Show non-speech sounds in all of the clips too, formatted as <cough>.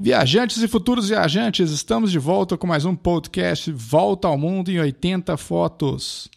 Viajantes e futuros viajantes, estamos de volta com mais um podcast Volta ao Mundo em 80 Fotos.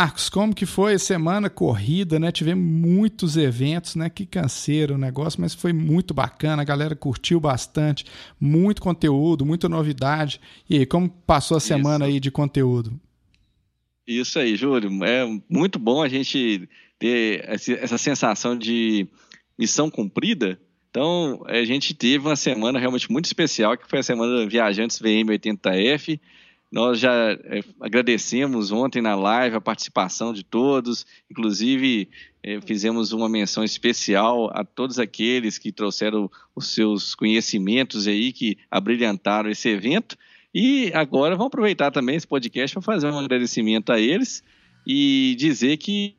Marcos, como que foi a semana corrida, né? Tivemos muitos eventos, né? Que canseiro o negócio, mas foi muito bacana, a galera curtiu bastante, muito conteúdo, muita novidade. E aí, como passou a semana Isso. aí de conteúdo? Isso aí, Júlio. É muito bom a gente ter essa sensação de missão cumprida. Então, a gente teve uma semana realmente muito especial, que foi a semana Viajantes VM80F. Nós já é, agradecemos ontem na live a participação de todos, inclusive é, fizemos uma menção especial a todos aqueles que trouxeram os seus conhecimentos aí, que abrilhantaram esse evento. E agora vamos aproveitar também esse podcast para fazer um agradecimento a eles e dizer que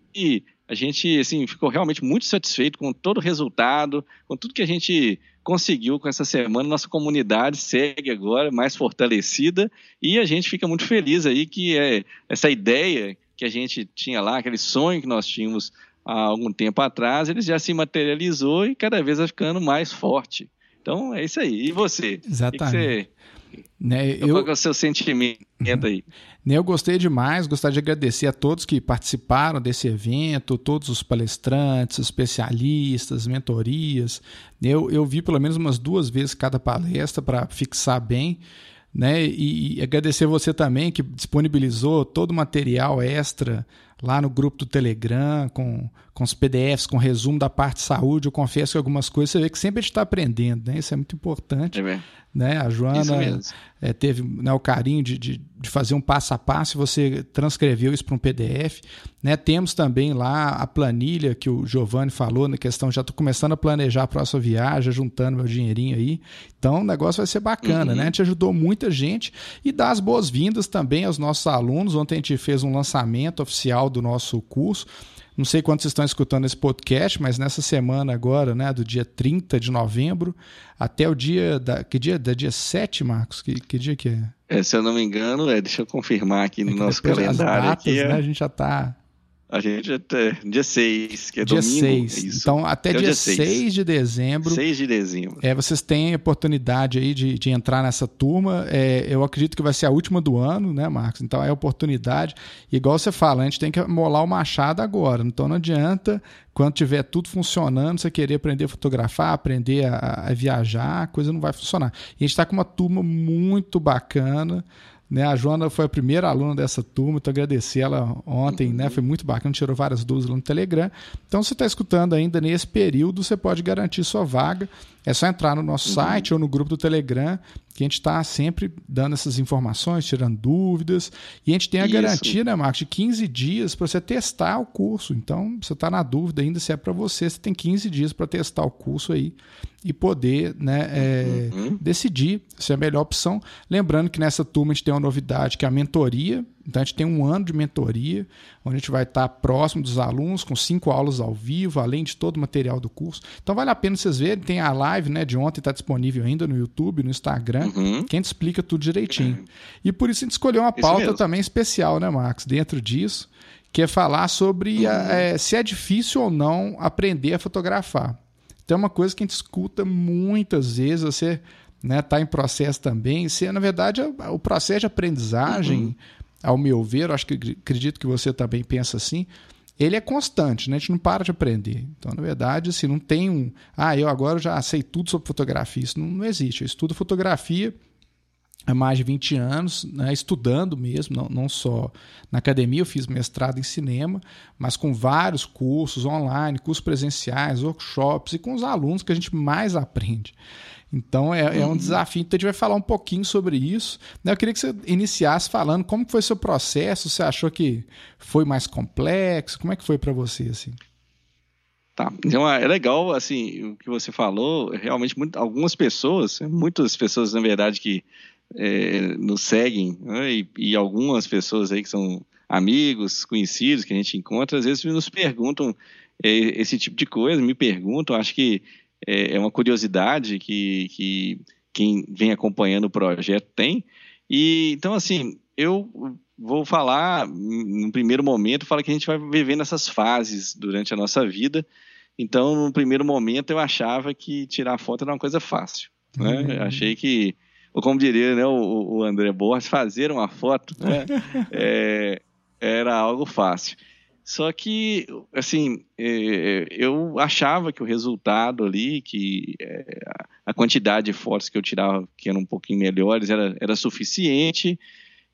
a gente assim, ficou realmente muito satisfeito com todo o resultado, com tudo que a gente conseguiu com essa semana. Nossa comunidade segue agora mais fortalecida e a gente fica muito feliz aí que é essa ideia que a gente tinha lá, aquele sonho que nós tínhamos há algum tempo atrás, ele já se materializou e cada vez vai ficando mais forte. Então é isso aí. E você? Exatamente. Né, eu... Qual é o seu sentimento aí? <laughs> Né, eu gostei demais, gostaria de agradecer a todos que participaram desse evento, todos os palestrantes, especialistas, mentorias. Eu, eu vi pelo menos umas duas vezes cada palestra para fixar bem. Né? E, e agradecer você também que disponibilizou todo o material extra lá no grupo do Telegram, com, com os PDFs, com resumo da parte de saúde. Eu confesso que algumas coisas você vê que sempre a gente está aprendendo, né? Isso é muito importante. É né? A Joana é, teve né, o carinho de, de, de, fazer um passo a passo e você transcreveu isso para um PDF. Né? Temos também lá a planilha que o Giovanni falou na questão, já estou começando a planejar a próxima viagem, juntando meu dinheirinho aí. Então o negócio vai ser bacana, uhum. né? A gente ajudou muita gente e dá as boas-vindas também aos nossos alunos. Ontem a gente fez um lançamento oficial do nosso curso. Não sei quantos estão escutando esse podcast, mas nessa semana agora, né, do dia 30 de novembro até o dia da que dia da dia 7, Marcos? Que, que dia que é? é? Se eu não me engano, é, deixa eu confirmar aqui no é nosso calendário datas, aqui, é... né, a gente já está a gente até dia 6, que é dia domingo. 6. É então, até, até dia, dia 6. 6 de dezembro. 6 de dezembro. É, vocês têm a oportunidade aí de, de entrar nessa turma. É, eu acredito que vai ser a última do ano, né, Marcos? Então é a oportunidade. Igual você fala, a gente tem que molar o machado agora. Então não adianta, quando tiver tudo funcionando, você querer aprender a fotografar, aprender a, a viajar, a coisa não vai funcionar. E a gente está com uma turma muito bacana. Né? A Joana foi a primeira aluna dessa turma, então agradeci ela ontem, né? Foi muito bacana, tirou várias dúvidas lá no Telegram. Então, se você está escutando ainda nesse período, você pode garantir sua vaga. É só entrar no nosso uhum. site ou no grupo do Telegram, que a gente está sempre dando essas informações, tirando dúvidas. E a gente tem a Isso. garantia, né, Marcos, de 15 dias para você testar o curso. Então, você está na dúvida ainda se é para você, você tem 15 dias para testar o curso aí e poder né, é, uhum. decidir se é a melhor opção. Lembrando que nessa turma a gente tem uma novidade que é a mentoria. Então a gente tem um ano de mentoria, onde a gente vai estar próximo dos alunos, com cinco aulas ao vivo, além de todo o material do curso. Então vale a pena vocês verem, tem a live né, de ontem, está disponível ainda no YouTube, no Instagram, uhum. que a gente explica tudo direitinho. Uhum. E por isso a gente escolheu uma pauta também especial, né, Max, dentro disso, que é falar sobre uhum. a, é, se é difícil ou não aprender a fotografar. Então é uma coisa que a gente escuta muitas vezes, você né, tá em processo também. Se, na verdade, o processo de aprendizagem, uhum. ao meu ver, acho que acredito que você também pensa assim, ele é constante, né? a gente não para de aprender. Então, na verdade, assim, não tem um. Ah, eu agora já sei tudo sobre fotografia. Isso não, não existe. Eu estudo fotografia há mais de 20 anos, né, estudando mesmo, não, não só na academia, eu fiz mestrado em cinema, mas com vários cursos online, cursos presenciais, workshops e com os alunos que a gente mais aprende. Então é, é um uhum. desafio. Então a gente vai falar um pouquinho sobre isso. Eu queria que você iniciasse falando como foi seu processo. Você achou que foi mais complexo? Como é que foi para você assim? Tá. Então é legal, assim, o que você falou, realmente muito, algumas pessoas, muitas pessoas, na verdade, que é, nos seguem, né, e, e, algumas pessoas aí que são amigos, conhecidos, que a gente encontra, às vezes nos perguntam é, esse tipo de coisa, me perguntam, acho que é, é uma curiosidade que, que quem vem acompanhando o projeto tem. E então, assim, eu vou falar, no primeiro momento, fala que a gente vai vivendo essas fases durante a nossa vida. Então, no primeiro momento, eu achava que tirar foto era uma coisa fácil. Né? Uhum. Achei que, ou como diria né, o, o André Borges, fazer uma foto né, <laughs> é, era algo fácil. Só que, assim, é, eu achava que o resultado ali, que é, a quantidade de fotos que eu tirava, que eram um pouquinho melhores, era, era suficiente.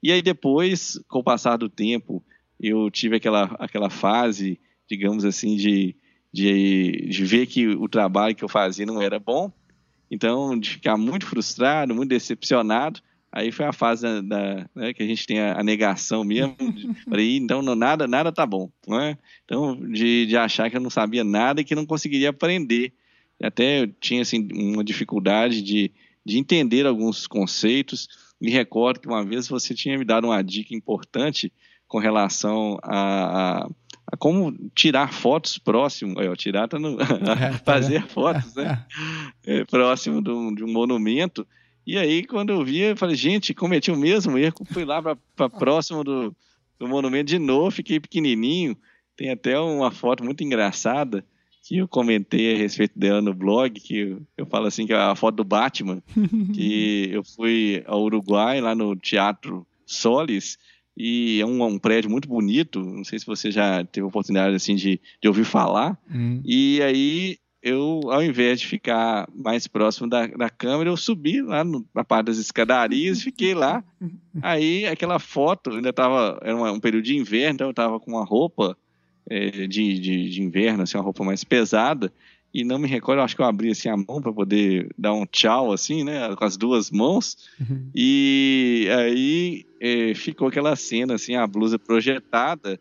E aí depois, com o passar do tempo, eu tive aquela, aquela fase, digamos assim, de, de, de ver que o trabalho que eu fazia não era bom. Então, de ficar muito frustrado, muito decepcionado. Aí foi a fase da, da né, que a gente tem a, a negação mesmo. <laughs> Falei, então não, nada, nada tá bom. Né? Então, de, de achar que eu não sabia nada e que não conseguiria aprender. Até eu tinha assim, uma dificuldade de, de entender alguns conceitos. Me recordo que uma vez você tinha me dado uma dica importante com relação a, a, a como tirar fotos próximo. Eu, tirar tá no, <laughs> é, tá <laughs> fazer fotos, né? <laughs> É, próximo de um, de um monumento. E aí, quando eu vi, eu falei, gente, cometi o mesmo erro. Fui lá para próximo do, do monumento de novo, fiquei pequenininho. Tem até uma foto muito engraçada que eu comentei a respeito dela no blog, que eu, eu falo assim, que é a foto do Batman, que eu fui ao Uruguai, lá no Teatro Solis, e é um, um, prédio muito bonito, não sei se você já teve a oportunidade assim de, de ouvir falar, hum. e aí eu, ao invés de ficar mais próximo da, da câmera, eu subi lá no, na parte das escadarias, fiquei lá. <laughs> Aí aquela foto, ainda estava, era um período de inverno, então eu estava com uma roupa é, de, de, de, inverno, assim, uma roupa mais pesada. E não me recordo, acho que eu abri assim a mão para poder dar um tchau, assim, né, com as duas mãos. Uhum. E aí é, ficou aquela cena, assim, a blusa projetada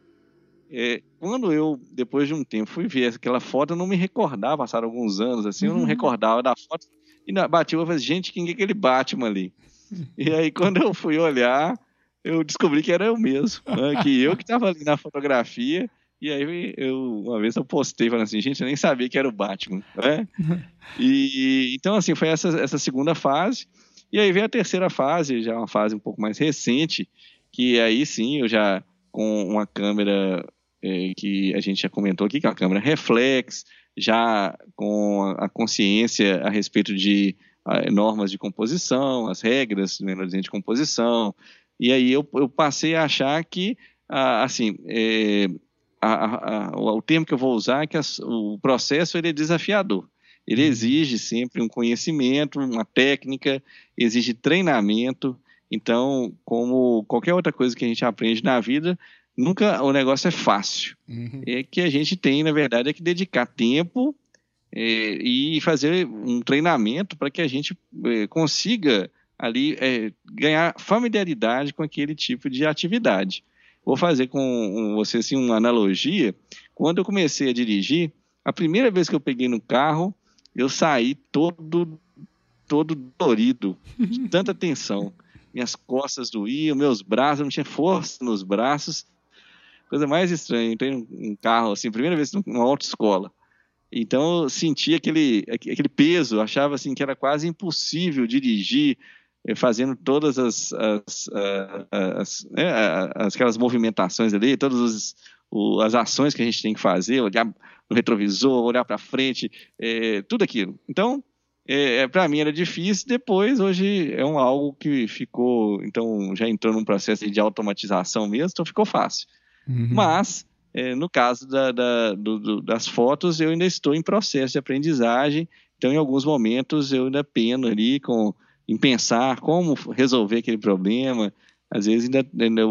é, quando eu, depois de um tempo, fui ver aquela foto, eu não me recordava, passaram alguns anos assim, uhum. eu não uhum. recordava da foto. E bati, eu falei, gente, quem é aquele Batman ali? <laughs> E aí, quando eu fui olhar, eu descobri que era eu mesmo, né? que eu que estava ali na fotografia. E aí, eu, uma vez eu postei falando assim, gente, eu nem sabia que era o Batman, né? <laughs> E, então, assim, foi essa, essa segunda fase. E aí veio a terceira fase, já uma fase um pouco mais recente, que aí sim eu já, com uma câmera é, que a gente já comentou aqui, que é a câmera reflex, já com a consciência a respeito de a, normas de composição, as regras de composição, e aí eu, eu, passei a achar que, a, assim, é, a, o termo que eu vou usar é que o processo ele é desafiador. Ele uhum. exige sempre um conhecimento, uma técnica, exige treinamento. Então, como qualquer outra coisa que a gente aprende na vida, nunca o negócio é fácil. Uhum. É que a gente tem, na verdade, é que dedicar tempo é, e fazer um treinamento para que a gente é, consiga ali é, ganhar familiaridade com aquele tipo de atividade. Vou fazer com você assim, uma analogia. Quando eu comecei a dirigir, a primeira vez que eu peguei no carro, eu saí todo todo dorido, de <laughs> tanta tensão. Minhas costas doíam, meus braços, não tinha força nos braços Coisa mais estranha. Entrei num carro, assim, primeira vez numa autoescola. Então eu senti aquele, aquele peso, achava assim que era quase impossível dirigir fazendo todas as, as, as, né, as aquelas movimentações ali, todas as, ações que a gente tem que fazer, olhar no retrovisor, olhar para frente, é, tudo aquilo. Então, é, é para mim era difícil. Depois, hoje é um algo que ficou, então já entrou num processo de automatização mesmo, então ficou fácil. Uhum. Mas, é, no caso da, da, do, do, das fotos, eu ainda estou em processo de aprendizagem, então em alguns momentos eu ainda peno ali com, em pensar como resolver aquele problema. Às vezes ainda,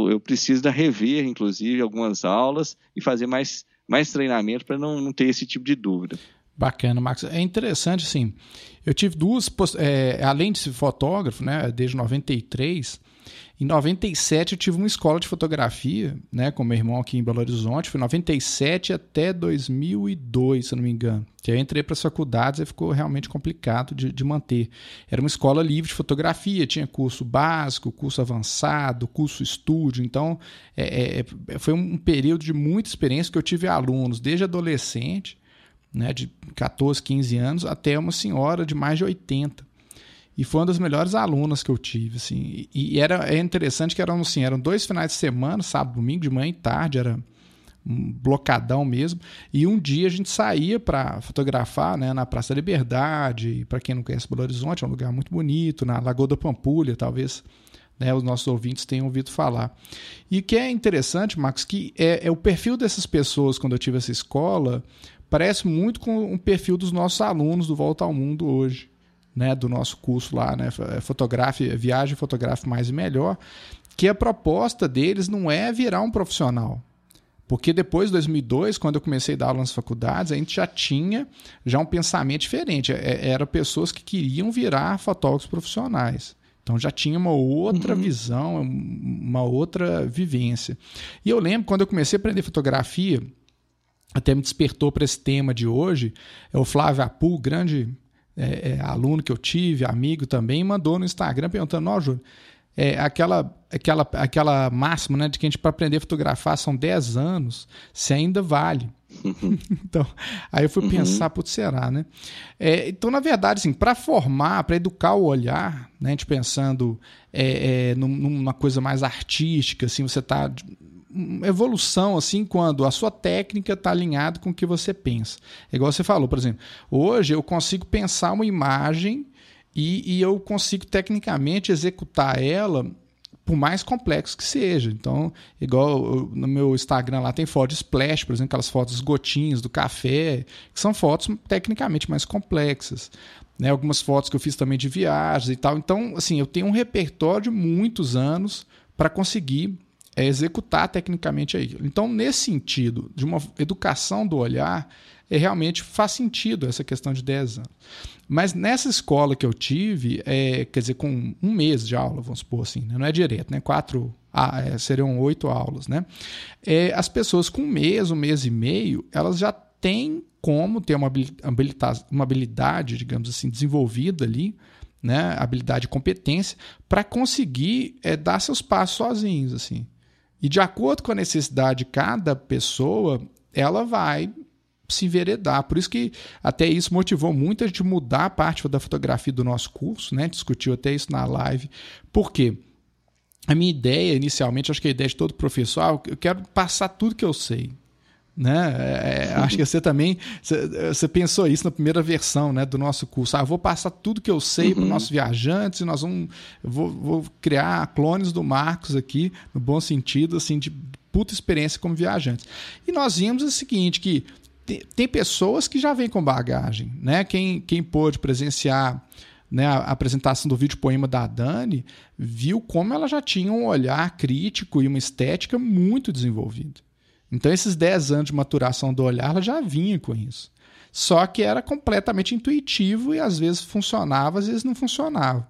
eu preciso da rever, inclusive, algumas aulas e fazer mais, mais treinamento para não, não ter esse tipo de dúvida. Bacana, Max. É interessante, assim. Eu tive duas, é, além de ser fotógrafo, né, desde 93, Em 97 eu tive uma escola de fotografia, né, com meu irmão aqui em Belo Horizonte, foi 97 até 2002, se eu não me engano. Que eu entrei para as faculdades e ficou realmente complicado de, de manter. Era uma escola livre de fotografia, tinha curso básico, curso avançado, curso estúdio. Então, é, é, é foi um período de muita experiência que eu tive alunos desde adolescente, né, de 14, 15 anos, até uma senhora de mais de 80 e foi uma das melhores alunas que eu tive, assim. E, era é interessante que eram assim, eram dois finais de semana, sábado, domingo, de manhã e tarde, era um blocadão mesmo. E um dia a gente saía para fotografar, né, na Praça da Liberdade. Para quem não conhece Belo Horizonte, é um lugar muito bonito, na Lagoa da Pampulha, talvez. Né, os nossos ouvintes tenham ouvido falar. E o que é interessante, Marcos, que é, é o perfil dessas pessoas quando eu tive essa escola parece muito com o perfil dos nossos alunos do Volta ao Mundo hoje né, do nosso curso lá, né, é fotografia, viagem fotográfica mais e melhor, que a proposta deles não é virar um profissional. Porque depois de 2002, quando eu comecei a dar aula nas faculdades, a gente já tinha já um pensamento diferente. É, era pessoas que queriam virar fotógrafos profissionais. Então já tinha uma outra uhum. visão, uma outra vivência. E eu lembro quando eu comecei a aprender fotografia, até me despertou para esse tema de hoje, é o Flávio Apu, grande é, é, aluno que eu tive, amigo também, mandou no Instagram perguntando: Ó, Júlio, é, aquela, aquela, aquela máxima né, de que a gente, para aprender a fotografar, são 10 anos, se ainda vale. Uhum. <laughs> então, aí eu fui uhum. pensar, putz, será, né? É, então, na verdade, assim, para formar, para educar o olhar, né, a gente pensando é, é, numa coisa mais artística, assim, você está evolução assim quando a sua técnica está alinhada com o que você pensa. É igual você falou, por exemplo, hoje eu consigo pensar uma imagem e, e eu consigo tecnicamente executar ela por mais complexo que seja. Então, igual no meu Instagram lá tem fotos splash, por exemplo, aquelas fotos gotinhas do café, que são fotos tecnicamente mais complexas. Né? Algumas fotos que eu fiz também de viagens e tal. Então, assim, eu tenho um repertório de muitos anos para conseguir é executar tecnicamente aquilo. Então, nesse sentido, de uma educação do olhar, é, realmente faz sentido essa questão de 10 anos. Mas nessa escola que eu tive, é, quer dizer, com um mês de aula, vamos supor assim, né? não é direto, né? quatro, ah, é, seriam oito aulas, né? É, as pessoas com um mês, um mês e meio, elas já têm como ter uma habilidade, uma habilidade digamos assim, desenvolvida ali, né? habilidade e competência, para conseguir é, dar seus passos sozinhos, assim. E de acordo com a necessidade de cada pessoa, ela vai se enveredar. Por isso que até isso motivou muito a gente mudar a parte da fotografia do nosso curso, né? Discutiu até isso na live. Por quê? A minha ideia, inicialmente, acho que a ideia de todo professor, ah, eu quero passar tudo que eu sei né? É, é acho que você também você, pensou isso na primeira versão, né, do nosso curso. Ah, vou passar tudo que eu sei uhum. para os nossos viajantes e nós vamos vou, vou, criar clones do Marcos aqui, no bom sentido, assim, de puta experiência como viajantes. E nós vimos o seguinte que tem, tem pessoas que já vêm com bagagem, né? Quem quem pôde presenciar né, a apresentação do vídeo poema da Dani, viu como ela já tinha um olhar crítico e uma estética muito desenvolvida. Então, esses 10 anos de maturação do olhar, ela já vinha com isso. Só que era completamente intuitivo e às vezes funcionava, às vezes não funcionava.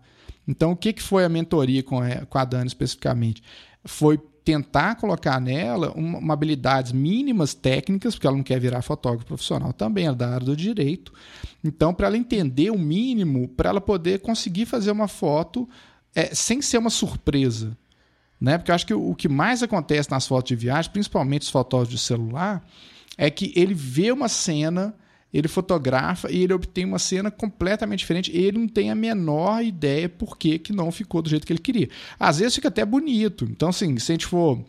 Então, o que, que foi a mentoria com a, Dani especificamente? Foi tentar colocar nela uma, uma, habilidades mínimas técnicas, porque ela não quer virar fotógrafo profissional também, ela é da área do direito. Então, para ela entender o mínimo, para ela poder conseguir fazer uma foto é, sem ser uma surpresa. Né? Porque eu acho que o que mais acontece nas fotos de viagem, principalmente os fotógrafos de celular, é que ele vê uma cena, ele fotografa e ele obtém uma cena completamente diferente. E ele não tem a menor ideia por que, que não ficou do jeito que ele queria. Às vezes fica até bonito. Então, assim, se a gente for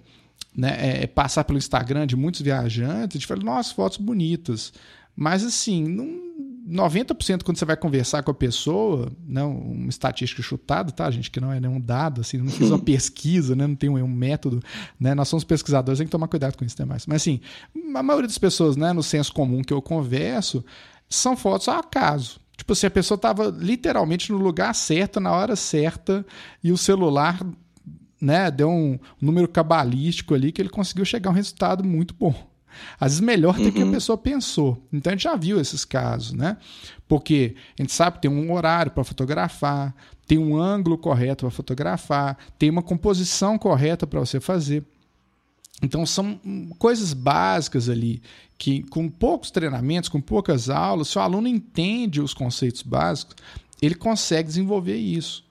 né, é, passar pelo Instagram de muitos viajantes, a gente fala, nossa, fotos bonitas. Mas, assim, não 90% quando você vai conversar com a pessoa, não né, uma estatística chutada, tá, gente, que não é nenhum dado, assim, não fiz uma <laughs> pesquisa, né, não tem um, um, método, né, nós somos pesquisadores, tem que tomar cuidado com isso, né, mais. Mas assim, a maioria das pessoas, né, no senso comum que eu converso, são fotos ao acaso. Tipo assim, a pessoa estava literalmente no lugar certo, na hora certa, e o celular, né, deu um número cabalístico ali que ele conseguiu chegar a um resultado muito bom. Às vezes melhor do uhum. que a uhum. pessoa pensou. Então a gente já viu esses casos, né? Porque a gente sabe que tem um horário para fotografar, tem um ângulo correto para fotografar, tem uma composição correta para você fazer. Então são coisas básicas ali que com poucos treinamentos, com poucas aulas, se o aluno entende os conceitos básicos, ele consegue desenvolver isso.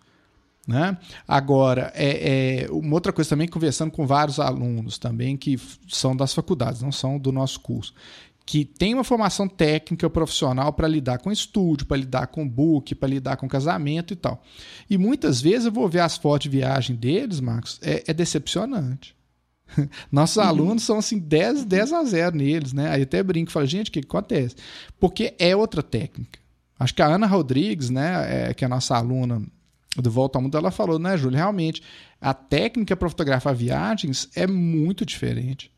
Né? Agora, é, é, uma outra coisa também, conversando com vários alunos também que são das faculdades, não são do nosso curso, que tem uma formação técnica profissional para lidar com estúdio, para lidar com book, para lidar com casamento e tal. E muitas vezes eu vou ver as fotos de viagem deles, Marcos, é, é decepcionante. <laughs> Nossos uhum. alunos são assim 10, 10 a 0 neles, né? Aí até brinco e falo, gente, o que, que acontece? Porque é outra técnica. Acho que a Ana Rodrigues, né, é, que é a nossa aluna do Volta ao Mundo, ela falou, né, Júlio? Realmente, a técnica para fotografar viagens é muito diferente.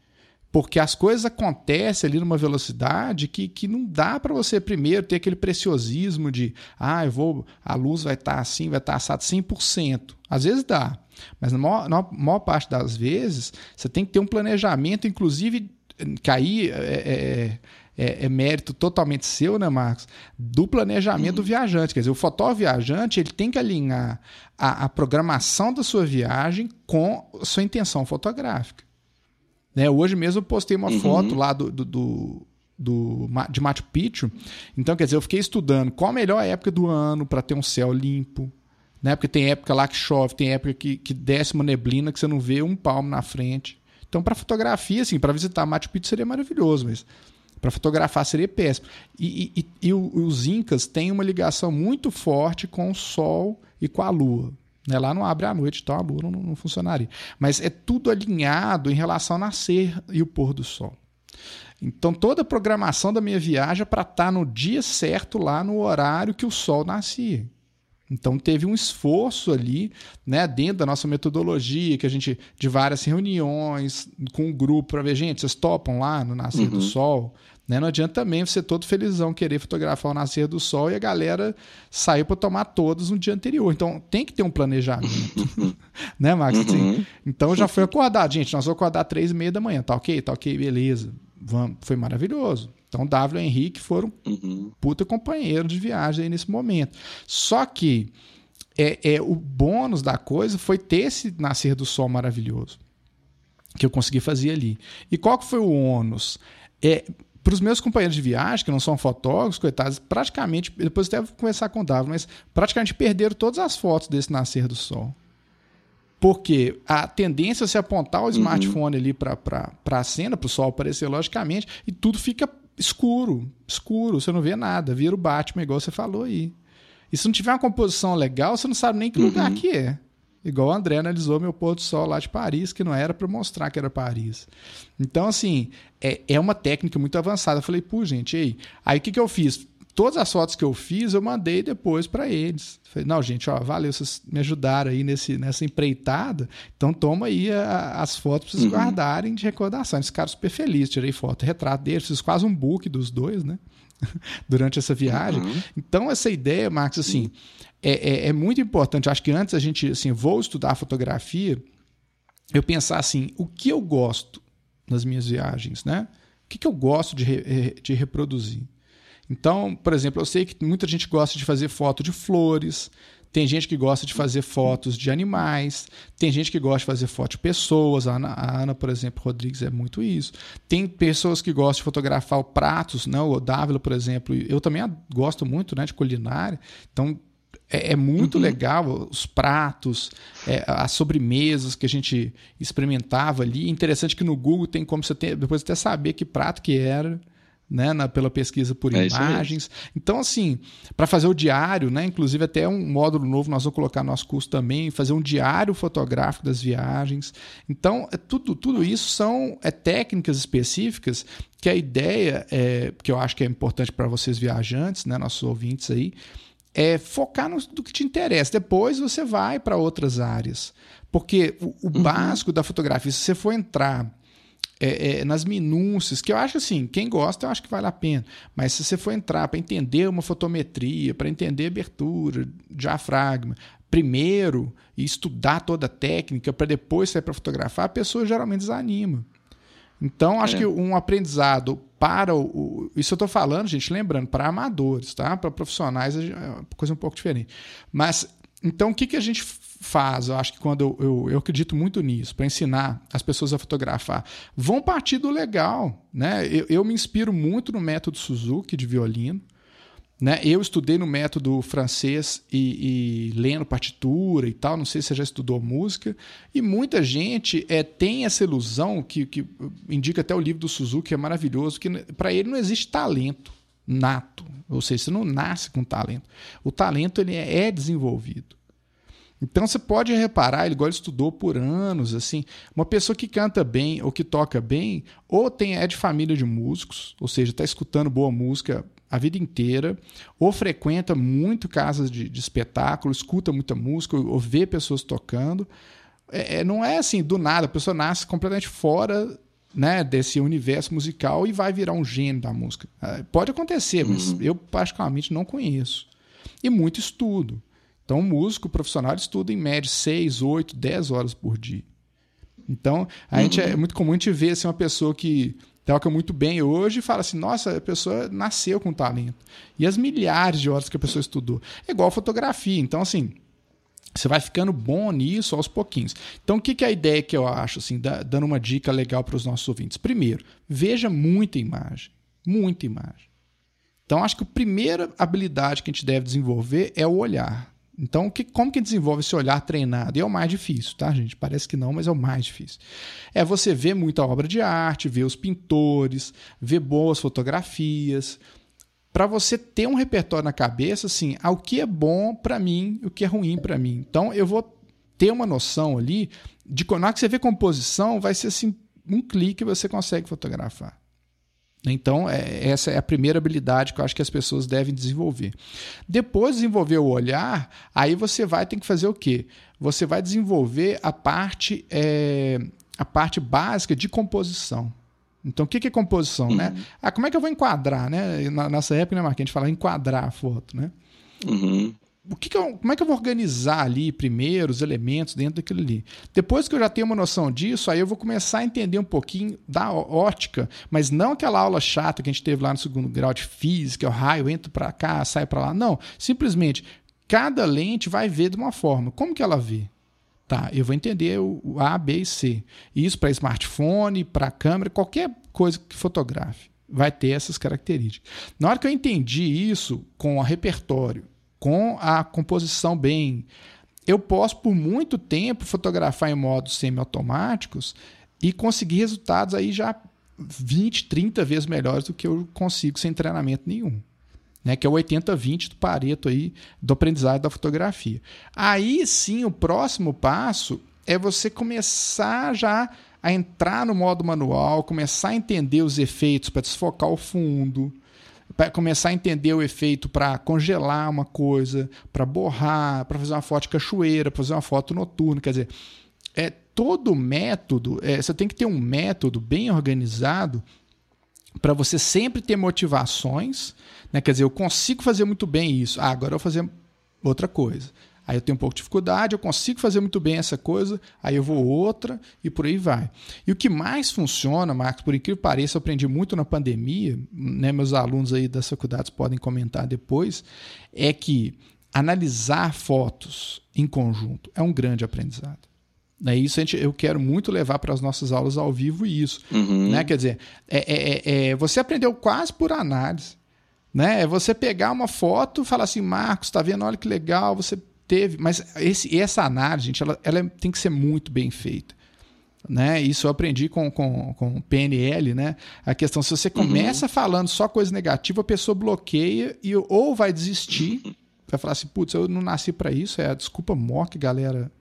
Porque as coisas acontecem ali numa velocidade que, que não dá para você primeiro ter aquele preciosismo de, ah, eu vou, a luz vai estar tá assim, vai estar tá assado 100%. Às vezes dá, mas na maior, na maior parte das vezes você tem que ter um planejamento, inclusive, que aí é, é, é, é mérito totalmente seu, né, Marcos? Do planejamento uhum. do viajante. Quer dizer, o fotógrafo viajante ele tem que alinhar a, a programação da sua viagem com a sua intenção fotográfica. Né? Hoje mesmo eu postei uma uhum. foto lá do, do, do, do, de Machu Picchu. Então, quer dizer, eu fiquei estudando qual a melhor época do ano para ter um céu limpo. Né? Porque tem época lá que chove, tem época que, que desce uma neblina que você não vê um palmo na frente. Então, para fotografia, assim, para visitar Machu Picchu seria maravilhoso, mas para fotografar seria péssimo. E, e, e, os Incas têm uma ligação muito forte com o Sol e com a Lua. Né? Lá não abre à noite, então a lua não, não funcionaria. Mas é tudo alinhado em relação ao nascer e o pôr do sol. Então toda a programação da minha viagem é para estar tá no dia certo lá no horário que o sol nascia. Então teve um esforço ali, né, dentro da nossa metodologia, que a gente de várias reuniões com o grupo para ver, gente, vocês topam lá no nascer uhum. do sol, né? Não adianta também você todo felizão querer fotografar o nascer do sol e a galera sair para tomar todos no dia anterior. Então tem que ter um planejamento. <laughs> né, Max? Assim, então já foi acordado, gente. Nós vamos acordar três e meia da manhã. Tá ok? Tá ok, beleza. Vamos. Foi maravilhoso. Então W e Henrique foram uhum. puta companheiro de viagem aí nesse momento. Só que é, é, o bônus da coisa foi ter esse nascer do sol maravilhoso que eu consegui fazer ali. E qual que foi o ônus? É, para os meus companheiros de viagem, que não são fotógrafos, coitados, praticamente, depois até vou conversar com o Davi, mas praticamente perderam todas as fotos desse nascer do sol. Porque a tendência é se apontar o uhum. smartphone uhum. ali para a cena, para o sol aparecer, logicamente, e tudo fica escuro, escuro, você não vê nada, vira o Batman, igual você falou aí. E se não tiver uma composição legal, você não sabe nem que uhum. lugar que é. Igual o André analisou meu pôr do sol lá de Paris, que não era para mostrar que era Paris. Então, assim, é, é uma técnica muito avançada. Eu falei, pô, gente, aí. Aí o que, que eu fiz? Todas as fotos que eu fiz, eu mandei depois para eles. Falei, não, gente, ó, valeu, vocês me ajudaram aí nesse, nessa empreitada. Então toma aí a, as fotos para vocês uhum. guardarem de recordação. Eles ficaram super felizes, tirei foto, retrato deles, fiz quase um book dos dois, né? <laughs> Durante essa viagem. Uhum. Então, essa ideia, Marcos, assim. É, é, é muito importante. Acho que antes a gente, assim, vou estudar fotografia, eu pensar assim, o que eu gosto nas minhas viagens, né? O que, que eu gosto de, re, de reproduzir? Então, por exemplo, eu sei que muita gente gosta de fazer foto de flores, tem gente que gosta de fazer fotos de animais, tem gente que gosta de fazer foto de pessoas. A Ana, a Ana, por exemplo, Rodrigues é muito isso. Tem pessoas que gostam de fotografar pratos, né? o Dávila, por exemplo. Eu também gosto muito né, de culinária. Então, é, é muito uhum. legal os pratos, é, as sobremesas que a gente experimentava ali. Interessante que no Google tem como você ter, depois até saber que prato que era. Né, na, pela pesquisa por é imagens. Então, assim, para fazer o diário, né, inclusive até um módulo novo nós vamos colocar no nosso curso também, fazer um diário fotográfico das viagens. Então, é tudo, tudo isso são é, técnicas específicas que a ideia, é, que eu acho que é importante para vocês viajantes, né, nossos ouvintes aí, é focar no do que te interessa. Depois você vai para outras áreas. Porque o, o uhum. básico da fotografia, se você for entrar é, é, nas minúcias, que eu acho assim, quem gosta, eu acho que vale a pena. Mas se você for entrar para entender uma fotometria, para entender abertura, diafragma, primeiro e estudar toda a técnica para depois sair para fotografar, a pessoa geralmente desanima. Então, acho é. que um aprendizado para o. Isso eu estou falando, gente, lembrando, para amadores, tá? Para profissionais é uma coisa um pouco diferente. Mas, então, o que, que a gente faz? Eu acho que quando eu, eu, eu acredito muito nisso, para ensinar as pessoas a fotografar, vão partir do legal, né? Eu, eu me inspiro muito no método Suzuki de violino. Né? Eu estudei no método francês e, e, lendo partitura e tal, não sei se você já estudou música, e muita gente é, tem essa ilusão, que, que indica até o livro do Suzuki, que é maravilhoso, que para ele não existe talento nato, ou seja, você não nasce com talento. O talento ele é desenvolvido. Então você pode reparar, ele igual ele estudou por anos, assim, uma pessoa que canta bem ou que toca bem, ou tem é de família de músicos, ou seja, está escutando boa música a vida inteira, ou frequenta muito casas de, de espetáculo, escuta muita música, ou, ou vê pessoas tocando. É, é, não é assim, do nada, a pessoa nasce completamente fora né, desse universo musical e vai virar um gênio da música. É, pode acontecer, mas uhum. eu particularmente não conheço. E muito estudo. Então, o músico profissional estuda em média 6, 8, 10 horas por dia. Então, a uhum. gente é muito comum a gente ver assim, uma pessoa que toca muito bem hoje e fala assim: nossa, a pessoa nasceu com talento. E as milhares de horas que a pessoa estudou. É igual fotografia. Então, assim, você vai ficando bom nisso aos pouquinhos. Então, o que, que é a ideia que eu acho, assim, dando uma dica legal para os nossos ouvintes? Primeiro, veja muita imagem. Muita imagem. Então, acho que a primeira habilidade que a gente deve desenvolver é o olhar. Então, que, como que desenvolve esse olhar treinado? E é o mais difícil, tá, gente? Parece que não, mas é o mais difícil. É você ver muita obra de arte, ver os pintores, ver boas fotografias, para você ter um repertório na cabeça, assim, ah, o que é bom para mim, o que é ruim para mim. Então, eu vou ter uma noção ali de quando você vê composição, vai ser assim um clique você consegue fotografar. Então, é, essa é a primeira habilidade que eu acho que as pessoas devem desenvolver. Depois de desenvolver o olhar, aí você vai ter que fazer o quê? Você vai desenvolver a parte, é, a parte básica de composição. Então, o que é composição, né? uhum. né? Ah, como é que eu vou enquadrar, né? Na, nessa época, né, Marquinhos? A gente fala enquadrar a foto, né? Uhum o que, que eu, como é que eu vou organizar ali primeiro os elementos dentro daquilo ali? Depois que eu já tenho uma noção disso, aí eu vou começar a entender um pouquinho da ótica, mas não aquela aula chata que a gente teve lá no segundo grau de física, o raio entra para cá, sai para lá. Não, simplesmente cada lente vai ver de uma forma. Como que ela vê? Tá, eu vou entender o A, B e C. Isso para smartphone, para câmera, qualquer coisa que fotografe vai ter essas características. Na hora que eu entendi isso com o repertório com a composição bem. Eu posso, por muito tempo, fotografar em modos semiautomáticos e conseguir resultados aí já 20, 30 vezes melhores do que eu consigo sem treinamento nenhum. Né, que é o 80-20 do Pareto aí, do aprendizado da fotografia. Aí sim, o próximo passo é você começar já a entrar no modo manual, começar a entender os efeitos para desfocar o fundo, para começar a entender o efeito para congelar uma coisa, para borrar, para fazer uma foto de cachoeira, para fazer uma foto noturna. Quer dizer, é todo método, é, você tem que ter um método bem organizado para você sempre ter motivações. Né? Quer dizer, eu consigo fazer muito bem isso. Ah, agora eu vou fazer outra coisa. Aí eu tenho um pouco de dificuldade, eu consigo fazer muito bem essa coisa, aí eu vou outra e por aí vai. E o que mais funciona, Marcos, por incrível que pareça, eu aprendi muito na pandemia, né, meus alunos aí das faculdades podem comentar depois, é que analisar fotos em conjunto é um grande aprendizado. É isso a gente, eu quero muito levar para as nossas aulas ao vivo isso. Uhum. Né? Quer dizer, é, é, é, é você aprendeu quase por análise. Né? É você pegar uma foto e falar assim, Marcos, está vendo? Olha que legal, você teve. Mas esse, essa análise, gente, ela, ela tem que ser muito bem feita. Né? Isso eu aprendi com, com, com PNL, né? A questão, se você começa uhum. falando só coisa negativa, a pessoa bloqueia e ou vai desistir, vai falar assim, putz, eu não nasci para isso, é a desculpa que galera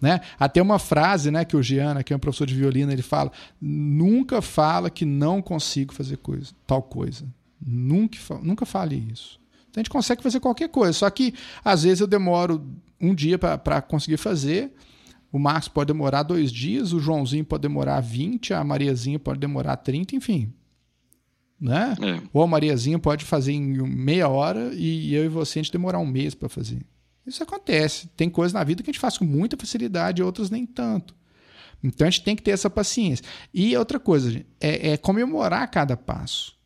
né? Até uma frase né, que o Giana, que é um professor de violino, ele fala: nunca fala que não consigo fazer coisa, tal coisa. Nunca, nunca fale isso. Então a gente consegue fazer qualquer coisa. Só que às vezes eu demoro um dia para conseguir fazer. O Marcos pode demorar dois dias, o Joãozinho pode demorar 20, a Mariazinha pode demorar 30, enfim. Né? É. Ou a Mariazinha pode fazer em meia hora e eu e você a gente demorar um mês para fazer. Isso acontece. Tem coisas na vida que a gente faz com muita facilidade, outras nem tanto. Então a gente tem que ter essa paciência. E outra coisa, é, é comemorar cada passo.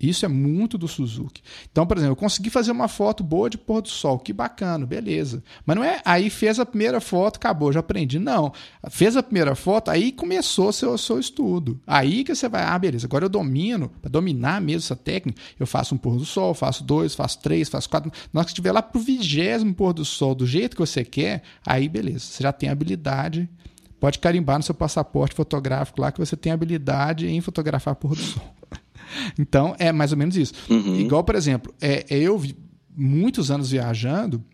Isso é muito do Suzuki. Então, por exemplo, eu consegui fazer uma foto boa de pôr do sol, que bacana, beleza. Mas não é aí fez a primeira foto, acabou, já aprendi. Não. Fez a primeira foto, aí começou o seu, seu estudo. Aí que você vai, ah, beleza, agora eu domino, para dominar mesmo essa técnica, eu faço um pôr do sol, faço dois, faço três, faço quatro. Na hora que estiver lá pro vigésimo pôr do sol, do jeito que você quer, aí beleza, você já tem habilidade. Pode carimbar no seu passaporte fotográfico lá que você tem habilidade em fotografar pôr do sol. Então, é mais ou menos isso. Uhum. Igual, por exemplo, é, eu vi muitos anos viajando.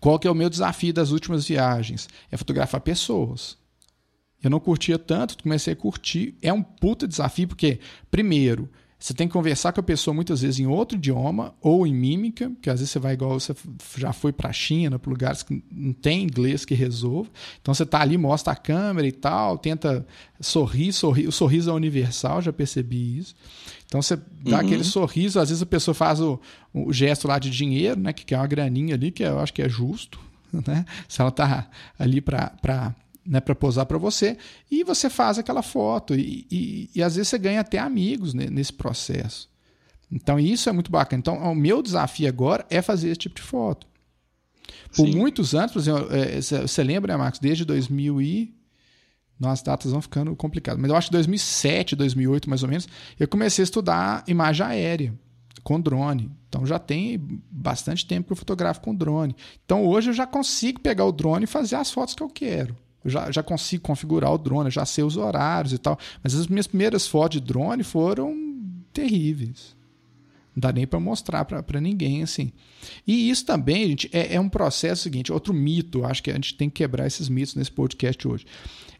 Qual que é o meu desafio das últimas viagens? É fotografar pessoas. Eu não curtia tanto, comecei a curtir. É um puta desafio, porque, primeiro, você tem que conversar com a pessoa muitas vezes em outro idioma ou em mímica, porque às vezes você vai igual você já foi para a China, para lugares que não tem inglês que resolva. Então você está ali, mostra a câmera e tal, tenta sorrir, sorrir. O sorriso é universal, já percebi isso. Então você dá uhum. aquele sorriso, às vezes a pessoa faz o, o gesto lá de dinheiro, né, que é uma graninha ali, que eu acho que é justo, <laughs> né? Se ela está ali para né, para posar para você, e você faz aquela foto, e, e, e, às vezes você ganha até amigos né, nesse processo. Então isso é muito bacana. Então o meu desafio agora é fazer esse tipo de foto. Por Sim. muitos anos, por exemplo, é, você lembra, né, Marcos, desde 2000 e... Nossa, datas vão ficando complicadas. Mas eu acho que 2007, 2008, mais ou menos, eu comecei a estudar imagem aérea com drone. Então já tem bastante tempo que eu fotografo com drone. Então hoje eu já consigo pegar o drone e fazer as fotos que eu quero. Eu já, já consigo configurar o drone, já sei os horários e tal. Mas as minhas primeiras fotos de drone foram terríveis. Não dá nem para mostrar para ninguém assim. E isso também, gente, é, é um processo seguinte, outro mito, acho que a gente tem que quebrar esses mitos nesse podcast hoje.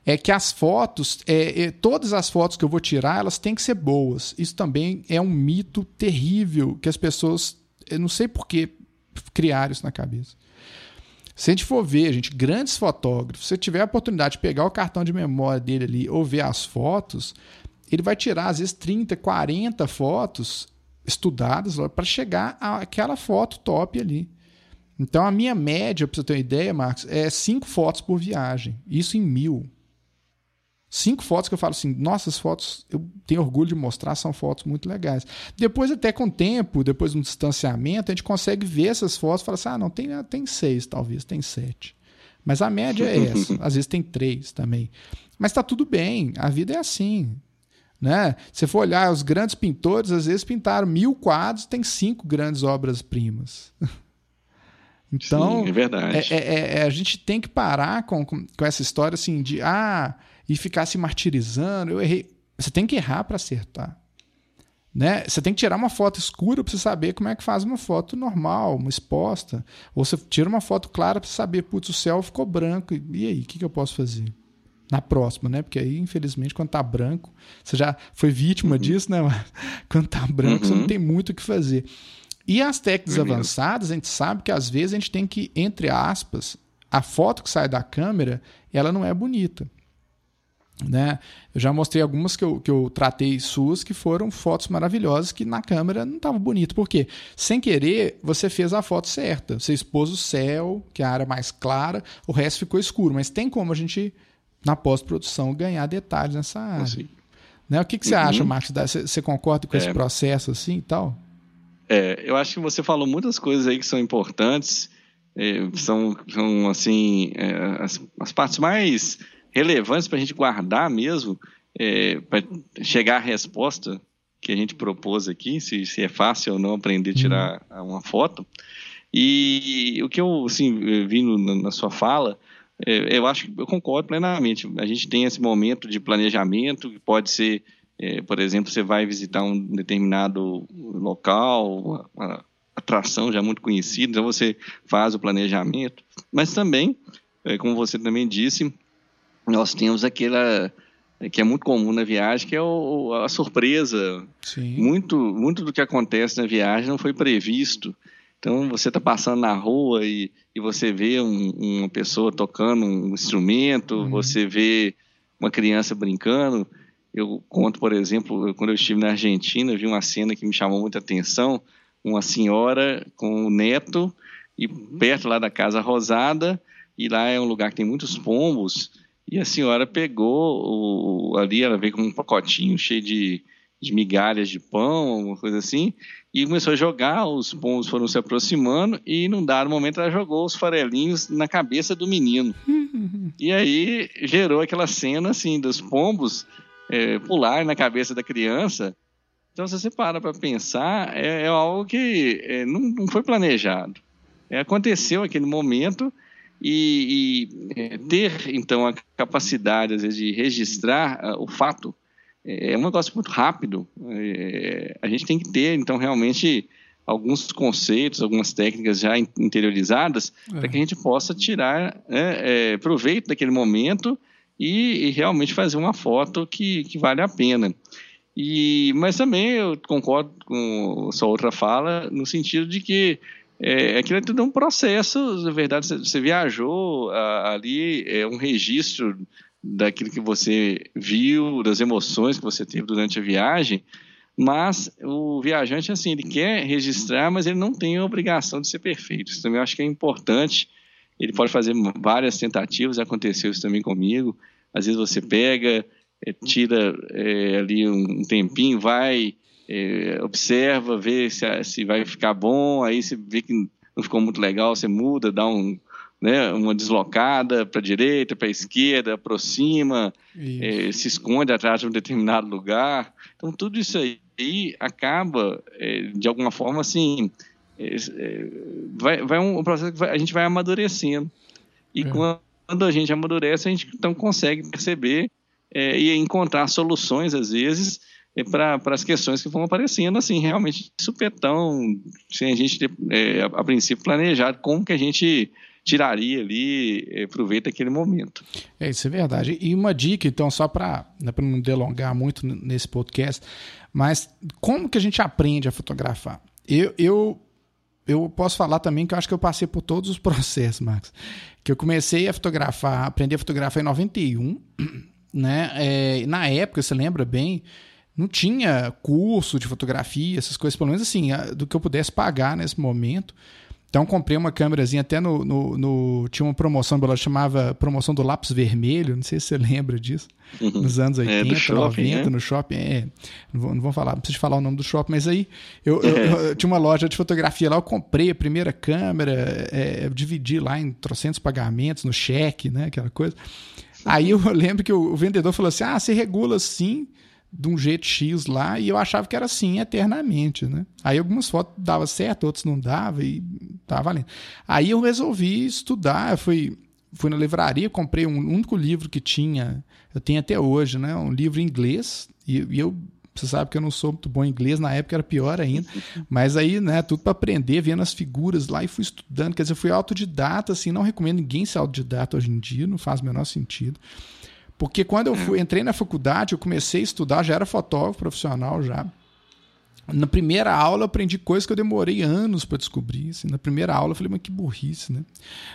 É que as fotos, é, é, todas as fotos que eu vou tirar, elas têm que ser boas. Isso também é um mito terrível que as pessoas, eu não sei por que criaram isso na cabeça. Se a gente for ver, gente, grandes fotógrafos, se tiver a oportunidade de pegar o cartão de memória dele ali ou ver as fotos, ele vai tirar às vezes 30, 40 fotos estudadas para chegar àquela foto top ali. Então a minha média, para você ter uma ideia, Marcos, é cinco fotos por viagem. Isso em mil. Cinco fotos que eu falo assim, nossas fotos eu tenho orgulho de mostrar, são fotos muito legais. Depois, até com o tempo, depois de um distanciamento, a gente consegue ver essas fotos e fala assim: ah, não, tem, tem seis, talvez, tem sete. Mas a média é essa. <laughs> Às vezes tem três também. Mas está tudo bem, a vida é assim. Né? Se for olhar, os grandes pintores, às vezes pintaram mil quadros, tem cinco grandes obras-primas. <laughs> Então, Sim, é verdade. É, é, é, a gente tem que parar com, com, com essa história assim de ah, e ficar se martirizando. Eu errei. Você tem que errar para acertar. Né? Você tem que tirar uma foto escura para você saber como é que faz uma foto normal, uma exposta. Ou você tira uma foto clara para saber, putz, o céu ficou branco. E aí, o que, que eu posso fazer? Na próxima, né? Porque aí, infelizmente, quando tá branco, você já foi vítima uhum. disso, né? <laughs> Quando tá branco, uhum. você não uhum. tem muito o que fazer. E as técnicas avançadas, a gente sabe que às vezes a gente tem que, entre aspas, a foto que sai da câmera, ela não é bonita. Né? Eu já mostrei algumas que eu, que eu tratei suas que foram fotos maravilhosas que na câmera não estava bonito. Por quê? Sem querer, você fez a foto certa. Você expôs o céu, que é a área mais clara, o resto ficou escuro. Mas tem como a gente, na pós-produção, ganhar detalhes nessa área. Assim. Né? O que, que você uhum. acha, Marcos? Você, você concorda com é. esse processo assim e tal? É, eu acho que você falou muitas coisas aí que são importantes. É, são, são, assim, é, as, as partes mais relevantes para a gente guardar mesmo, é, para chegar à resposta que a gente propôs aqui, se, se é fácil ou não aprender a tirar uhum. uma foto. E o que eu assim, vi no, na sua fala, é, eu acho que eu concordo plenamente. A gente tem esse momento de planejamento, que pode ser, é, por exemplo, você vai visitar um determinado local, uma atração já muito conhecida, então você faz o planejamento. Mas também, é, como você também disse, nós temos aquela que é muito comum na viagem, que é o, a surpresa. Sim. Muito, muito do que acontece na viagem não foi previsto. Então, você está passando na rua e, e você vê um, uma pessoa tocando um instrumento, uhum. você vê uma criança brincando. Eu conto, por exemplo, quando eu estive na Argentina, vi uma cena que me chamou muita atenção, uma senhora com o neto e perto lá da Casa Rosada, e lá é um lugar que tem muitos pombos, e a senhora pegou o, ali, ela veio com um pacotinho cheio de, de migalhas de pão, uma coisa assim, e começou a jogar, os pombos foram se aproximando, e num dado momento ela jogou os farelinhos na cabeça do menino. <laughs> e aí gerou aquela cena assim dos pombos é, pular na cabeça da criança. Então, se você para para pensar, é, é, algo que é, não, não, foi planejado. É, aconteceu aquele momento e, e é, ter, então, a capacidade, às vezes, de registrar uh, o fato é, é um negócio muito rápido. É, a gente tem que ter, então, realmente alguns conceitos, algumas técnicas já interiorizadas é. para que a gente possa tirar né, é, proveito daquele momento e, e, realmente fazer uma foto que, que vale a pena. E, mas também eu concordo com sua outra fala no sentido de que é, aquilo é tudo um processo, na verdade, você, você viajou a, ali, é um registro daquilo que você viu, das emoções que você teve durante a viagem, mas o viajante, assim, ele quer registrar, mas ele não tem a obrigação de ser perfeito. Isso também eu acho que é importante. Ele pode fazer várias tentativas, aconteceu isso também comigo. Às vezes você pega, é, tira é, ali um tempinho, vai observa, vê se, se vai ficar bom, aí você vê que não ficou muito legal, você muda, dá um, né, uma deslocada para a direita, para a esquerda, aproxima, é, se esconde atrás de um determinado lugar. Então, tudo isso aí acaba, é, de alguma forma, assim, é vai, vai um, um processo que vai, a gente vai amadurecendo. E é. quando a gente amadurece, a gente então consegue perceber e encontrar soluções, às vezes, para as questões que vão aparecendo, assim, realmente supetão, sem a gente ter, é, a, princípio, planejado como que a gente tiraria ali é, proveito daquele momento. É, isso é verdade. E uma dica, então, só para né, não delongar muito nesse podcast, mas como que a gente aprende a fotografar? Eu, eu, eu posso falar também que eu acho que eu passei por todos os <laughs> processos, Marcos. Que eu comecei a fotografar, aprender a fotografar em 91, né? É, na época, você lembra bem, não tinha curso de fotografia, essas coisas, pelo menos assim, do que eu pudesse pagar nesse momento. Então comprei uma câmerazinha até no, no, no, Tinha uma promoção, ela chamava promoção do lápis vermelho, não sei se você <laughs> lembra disso. Uhum. Nos anos 80, é, shopping, 90, né? no shopping. É, não, vou, não vou falar, não preciso falar o nome do shopping, mas aí eu, eu, eu, eu, tinha uma loja de fotografia lá, eu comprei a primeira câmera, é, dividi lá em trocentos pagamentos, no cheque, né? Aquela coisa. Aí eu <laughs> lembro que o, o vendedor falou assim: ah, você regula sim de um jeito X lá e eu achava que era assim eternamente, né? Aí algumas fotos dava certo, outras não dava e tava valendo. Aí eu resolvi estudar, eu fui fui na livraria, comprei um único livro que tinha, eu tenho até hoje, né? Um livro em inglês e, e eu você sabe que eu não sou muito bom em inglês, na época era pior ainda. <laughs> Mas aí, né, tudo para aprender, vendo as figuras lá e fui estudando. Quer dizer, eu fui autodidata, assim, não recomendo ninguém ser autodidata hoje em dia, não faz o menor sentido. Porque quando eu fui, entrei na faculdade, eu comecei a estudar, já era fotógrafo profissional já. Na primeira aula eu aprendi coisas que eu demorei anos para descobrir. Assim. Na primeira aula eu falei, mas que burrice, né?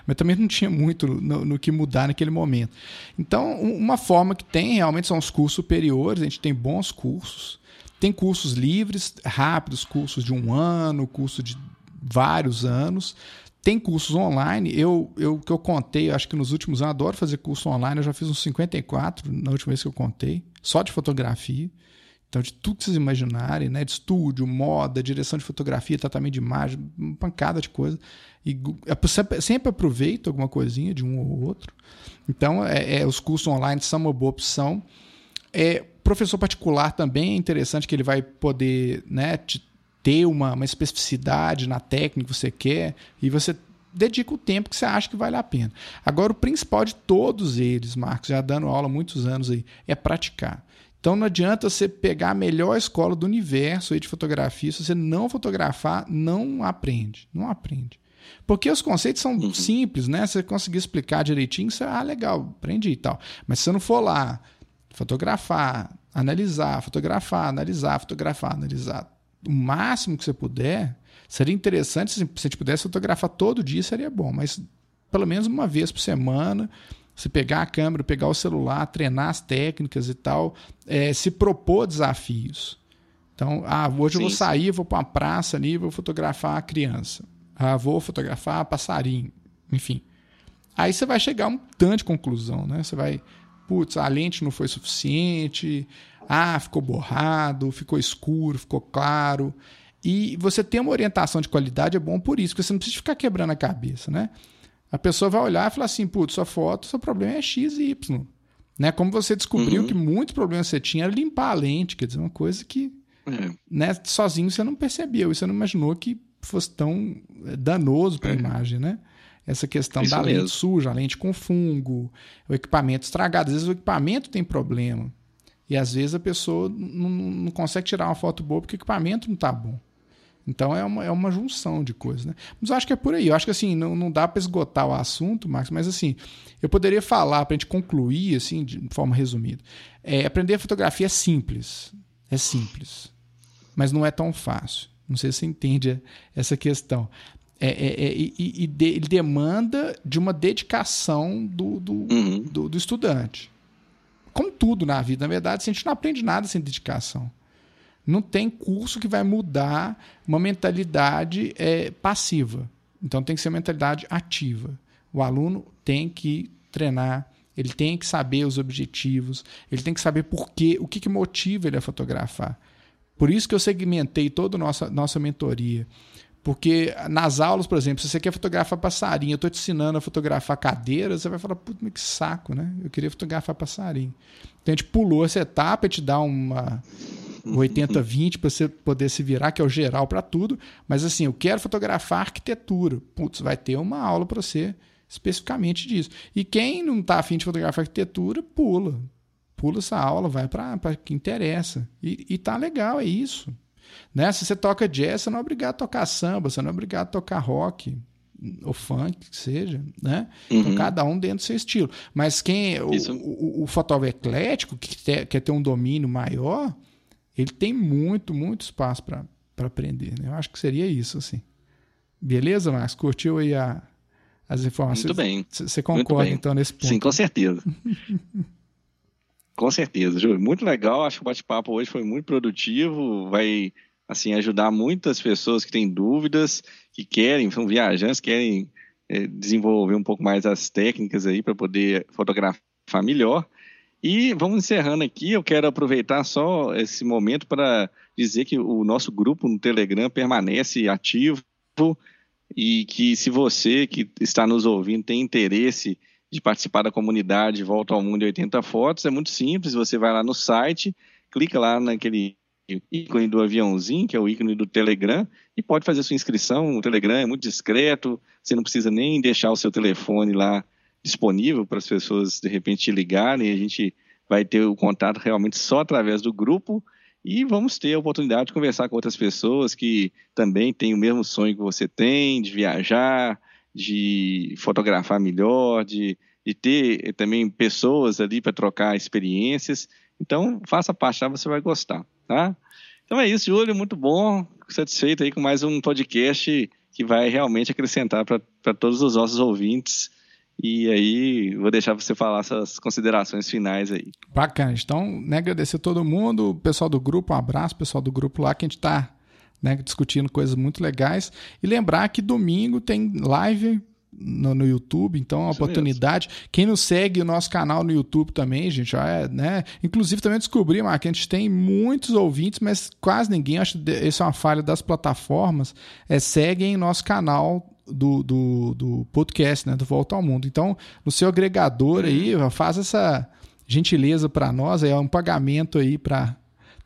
Mas também não tinha muito no, no, que mudar naquele momento. Então, uma forma que tem realmente são os cursos superiores, a gente tem bons cursos. Tem cursos livres, rápidos, cursos de um ano, curso de vários anos. Tem cursos online, eu, eu que eu contei, acho que nos últimos anos, adoro fazer curso online, eu já fiz uns 54 na última vez que eu contei, só de fotografia. Então, de tudo que vocês imaginarem, né? De estúdio, moda, direção de fotografia, tratamento de imagem, uma pancada de coisa. E é, sempre aproveito alguma coisinha de um ou outro. Então, é, é, os cursos online são uma boa opção. É, professor particular também é interessante que ele vai poder né, te ter uma, uma especificidade na técnica que você quer e você dedica o tempo que você acha que vale a pena. Agora, o principal de todos eles, Marcos, já dando aula há muitos anos aí, é praticar. Então não adianta você pegar a melhor escola do universo aí de fotografia, se você não fotografar, não aprende, não aprende. Porque os conceitos são uhum. simples, né? Se você conseguir explicar direitinho, você, ah, legal, aprendi e tal. Mas se você não for lá fotografar, analisar, fotografar, analisar, fotografar, analisar, o máximo que você puder, seria interessante se você pudesse fotografar todo dia, seria bom, mas pelo menos uma vez por semana, se pegar a câmera, pegar o celular, treinar as técnicas e tal, é, se propor desafios. Então, ah, hoje sim, eu vou sair, vou para uma praça ali, vou fotografar a criança. Ah, vou fotografar passarinho. Enfim. Aí você vai chegar a um tanto de conclusão, né? Você vai putz, a lente não foi suficiente, ah, ficou borrado, ficou escuro, ficou claro. E você ter uma orientação de qualidade é bom por isso, porque você não precisa ficar quebrando a cabeça, né? A pessoa vai olhar e falar assim, putz, sua foto, seu problema é X e Y. Né? Como você descobriu uhum. que muitos problemas você tinha era limpar a lente, quer dizer, uma coisa que é. né, sozinho você não percebeu, e você não imaginou que fosse tão eh, danoso para a é. imagem, né? Essa questão Isso da mesmo. lente suja, a lente com fungo, o equipamento estragado. Às vezes o equipamento tem problema. E às vezes a pessoa não, não consegue tirar uma foto boa porque o equipamento não está bom. Então é uma, é uma junção de coisas, né? Mas eu acho que é por aí. Eu acho que assim, não, não dá para esgotar o assunto, Max, mas assim, eu poderia falar para a gente concluir, assim, de forma resumida. É, aprender fotografia é simples. É simples. Mas não é tão fácil. Não sei se você entende essa questão. É, é, é, e, e de, ele demanda de uma dedicação do, do, uhum. do, do estudante. Como tudo na vida, na verdade, a gente não aprende nada sem dedicação. Não tem curso que vai mudar uma mentalidade é, passiva. Então tem que ser uma mentalidade ativa. O aluno tem que treinar, ele tem que saber os objetivos, ele tem que saber por quê, o que, que motiva ele a fotografar. Por isso que eu segmentei toda a nossa, nossa mentoria. Porque nas aulas, por exemplo, se você quer fotografar passarinho, eu estou te ensinando a fotografar cadeiras, você vai falar, puta, que saco, né? Eu queria fotografar passarinho. Então a gente pulou essa etapa, te dá uma, 80-20 <laughs> para você poder se virar, que é o geral para tudo. Mas assim, eu quero fotografar arquitetura. Putz, vai ter uma aula para você especificamente disso. E quem não está afim de fotografar arquitetura, pula. Pula essa aula, vai para que interessa. E, e tá legal, é isso. Né? Se você toca jazz, você não é obrigado a tocar samba, você não é obrigado a tocar rock ou funk, que seja, né? Então, uhum. Então, cada um dentro do seu estilo. Mas quem o, o, o, fotógrafo eclético, que quer, quer ter um domínio maior, ele tem muito, muito espaço para aprender. Né? Eu acho que seria isso, assim. Beleza, Marcos? Curtiu aí a, as informações? Muito bem. Você concorda, então, nesse ponto? Sim, com certeza. <laughs> com certeza, Júlio. Muito legal. Acho que o bate-papo hoje foi muito produtivo. Vai, assim, ajudar muitas pessoas que têm dúvidas, que querem, são viajantes, querem é, desenvolver um pouco mais as técnicas aí para poder fotografar melhor. E vamos encerrando aqui. Eu quero aproveitar só esse momento para dizer que o nosso grupo no Telegram permanece ativo e que se você que está nos ouvindo tem interesse de participar da comunidade Volta ao Mundo em 80 Fotos, é muito simples. Você vai lá no site, clica lá naquele ícone do aviãozinho, que é o ícone do Telegram, e pode fazer sua inscrição. O Telegram é muito discreto, você não precisa nem deixar o seu telefone lá disponível para as pessoas de repente ligarem, a gente vai ter o contato realmente só através do grupo e vamos ter a oportunidade de conversar com outras pessoas que também têm o mesmo sonho que você tem, de viajar, de fotografar melhor, de, de ter também pessoas ali para trocar experiências. Então, faça parte lá, você vai gostar, tá? Então é isso, Júlio, muito bom, satisfeito aí com mais um podcast que vai realmente acrescentar para todos os nossos ouvintes e aí, vou deixar você falar essas considerações finais aí. Bacana. Então, né, agradecer a todo mundo, pessoal do grupo, um abraço, pessoal do grupo lá, que a gente está né, discutindo coisas muito legais. E lembrar que domingo tem live no, no, YouTube, então é uma Isso oportunidade. Mesmo. Quem nos segue o nosso canal no YouTube também, gente, é, né? Inclusive também descobri, Mark, que a gente tem muitos ouvintes, mas quase ninguém, acho que isso é uma falha das plataformas, é, seguem nosso canal do, do, do podcast, né? Do Volta ao Mundo. Então, no seu agregador aí, faz essa gentileza para nós, é um pagamento aí para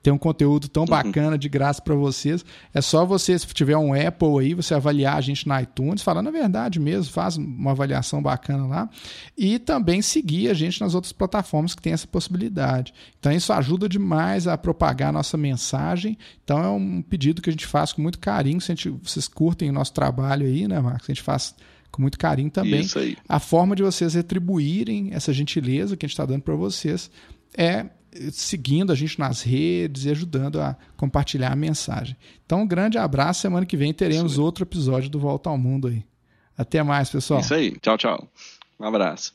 ter um conteúdo tão uhum. bacana de graça para vocês. É só você, se tiver um Apple aí, você avaliar a gente na iTunes, falando a verdade mesmo, faz uma avaliação bacana lá. E também seguir a gente nas outras plataformas que tem essa possibilidade. Então isso ajuda demais a propagar a nossa mensagem. Então é um pedido que a gente faz com muito carinho. Se a gente, vocês curtem o nosso trabalho aí, né, Marcos? A gente faz com muito carinho também. A forma de vocês retribuírem essa gentileza que a gente está dando para vocês é seguindo a gente nas redes e ajudando a compartilhar a mensagem. Então, um grande abraço. Semana que vem teremos outro episódio do Volta ao Mundo aí. Até mais, pessoal. Isso aí. Tchau, tchau. Um abraço.